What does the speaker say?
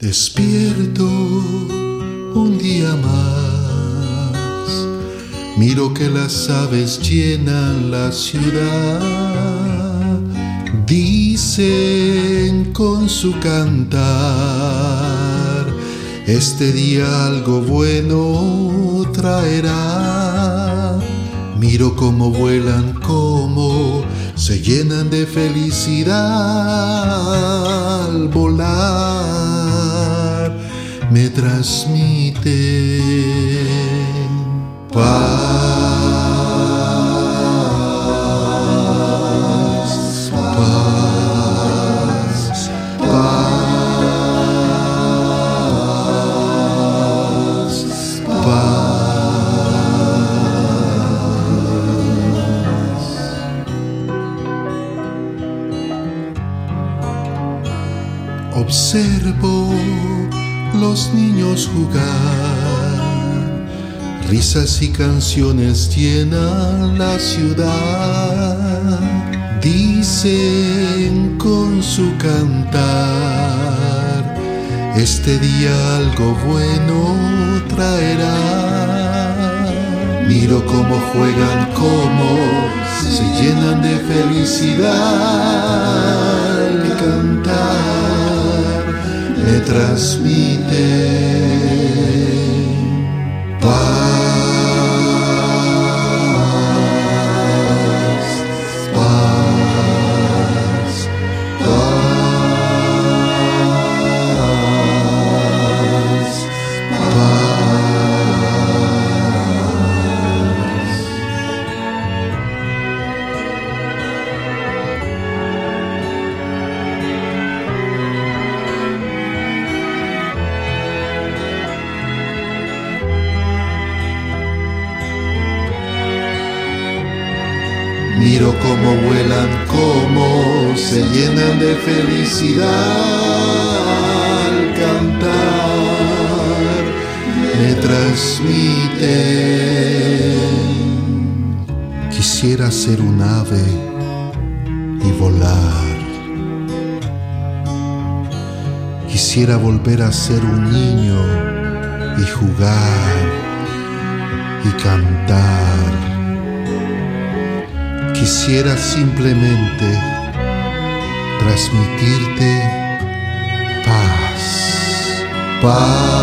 Despierto un día más, miro que las aves llenan la ciudad, dicen con su cantar, este día algo bueno traerá. Miro cómo vuelan, cómo se llenan de felicidad al volar, me transmiten paz, paz, paz, paz. Observo los niños jugar, risas y canciones llenan la ciudad, dicen con su cantar, este día algo bueno traerá. Miro cómo juegan, cómo se llenan de felicidad me transmite paz, Miro cómo vuelan, cómo se llenan de felicidad al cantar, me transmiten. Quisiera ser un ave y volar. Quisiera volver a ser un niño y jugar y cantar. Quisiera simplemente transmitirte paz, paz.